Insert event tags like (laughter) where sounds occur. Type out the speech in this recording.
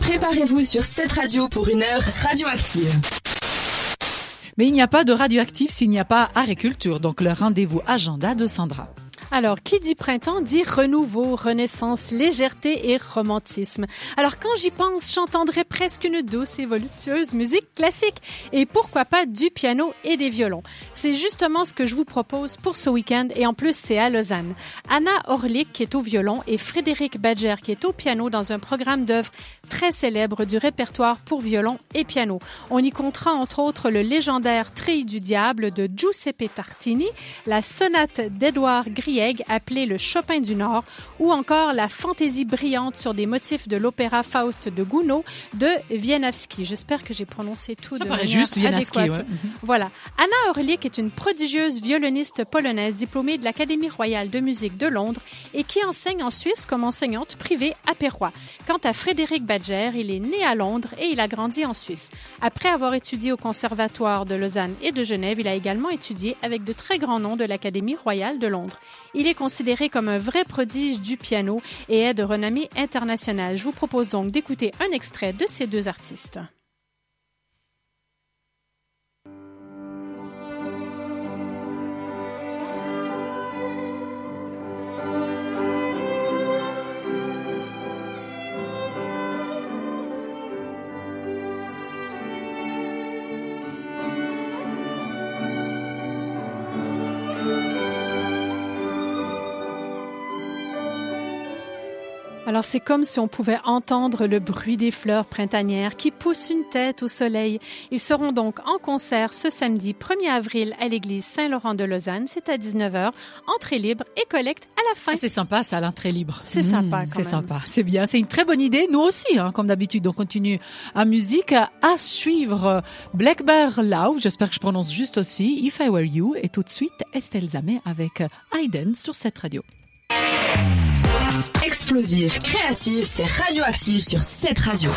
Préparez-vous sur cette radio pour une heure radioactive. Mais il n'y a pas de radioactif s'il n'y a pas agriculture, donc le rendez-vous agenda de Sandra. Alors, qui dit printemps dit renouveau, renaissance, légèreté et romantisme. Alors, quand j'y pense, j'entendrais presque une douce et voluptueuse musique classique et pourquoi pas du piano et des violons. C'est justement ce que je vous propose pour ce week-end et en plus, c'est à Lausanne. Anna Orlik qui est au violon et Frédéric Badger qui est au piano dans un programme d'œuvres très célèbre du répertoire pour violon et piano. On y comptera entre autres le légendaire Tri du diable de Giuseppe Tartini, la sonate d'Edouard Grieg appelé le Chopin du Nord, ou encore la fantaisie brillante sur des motifs de l'opéra Faust de Gounod de Wieniawski. J'espère que j'ai prononcé tout Ça de manière juste, adéquate. ouais. (laughs) Voilà. Anna Orlik est une prodigieuse violoniste polonaise diplômée de l'Académie royale de musique de Londres et qui enseigne en Suisse comme enseignante privée à Pérois. Quant à Frédéric Badger, il est né à Londres et il a grandi en Suisse. Après avoir étudié au Conservatoire de Lausanne et de Genève, il a également étudié avec de très grands noms de l'Académie royale de Londres. Il est considéré comme un vrai prodige du piano et est de renommée internationale. Je vous propose donc d'écouter un extrait de ces deux artistes. Alors c'est comme si on pouvait entendre le bruit des fleurs printanières qui poussent une tête au soleil. Ils seront donc en concert ce samedi 1er avril à l'église Saint-Laurent de Lausanne. C'est à 19h, entrée libre et collecte à la fin. Ah, c'est sympa, ça, l'entrée libre. C'est Mmh, sympa, quand C'est sympa, c'est bien. C'est une très bonne idée. Nous aussi, hein, comme d'habitude, on continue à musique. À suivre Black Bear Love, j'espère que je prononce juste aussi, If I Were You, et tout de suite Estelle Zamé avec Hayden sur cette radio. Explosif, créatif, c'est radioactif sur cette radio.